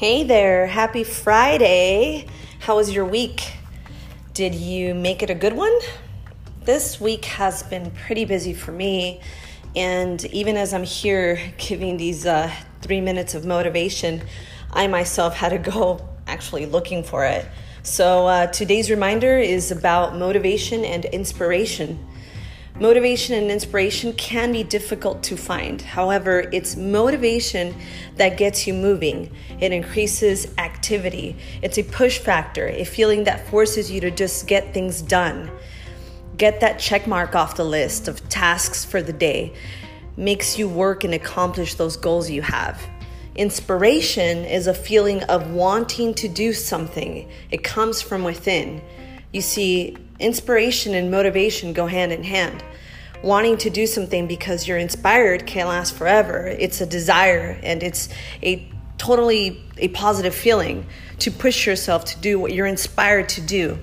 Hey there, happy Friday. How was your week? Did you make it a good one? This week has been pretty busy for me, and even as I'm here giving these uh, three minutes of motivation, I myself had to go actually looking for it. So, uh, today's reminder is about motivation and inspiration. Motivation and inspiration can be difficult to find. However, it's motivation that gets you moving. It increases activity. It's a push factor, a feeling that forces you to just get things done. Get that check mark off the list of tasks for the day. Makes you work and accomplish those goals you have. Inspiration is a feeling of wanting to do something, it comes from within. You see, inspiration and motivation go hand in hand. Wanting to do something because you're inspired can't last forever. It's a desire and it's a totally a positive feeling to push yourself to do what you're inspired to do.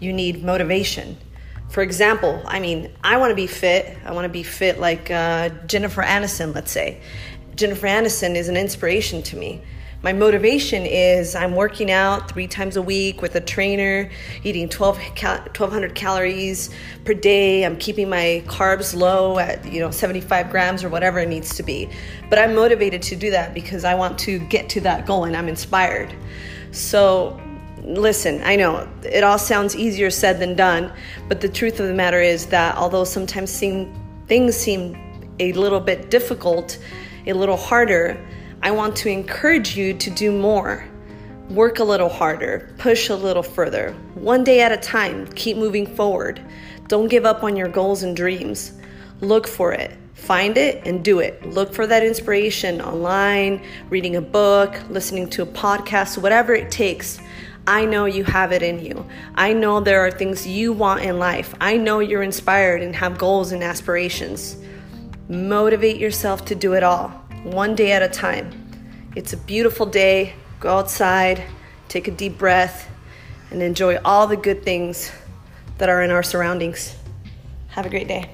You need motivation. For example, I mean, I want to be fit. I want to be fit like uh, Jennifer Aniston, let's say. Jennifer Aniston is an inspiration to me. My motivation is I'm working out three times a week with a trainer, eating 12, 1,200 calories per day. I'm keeping my carbs low at you know 75 grams or whatever it needs to be. But I'm motivated to do that because I want to get to that goal and I'm inspired. So listen, I know it all sounds easier said than done, but the truth of the matter is that although sometimes seem, things seem a little bit difficult, a little harder, I want to encourage you to do more. Work a little harder, push a little further. One day at a time, keep moving forward. Don't give up on your goals and dreams. Look for it, find it, and do it. Look for that inspiration online, reading a book, listening to a podcast, whatever it takes. I know you have it in you. I know there are things you want in life. I know you're inspired and have goals and aspirations. Motivate yourself to do it all one day at a time. It's a beautiful day. Go outside, take a deep breath, and enjoy all the good things that are in our surroundings. Have a great day.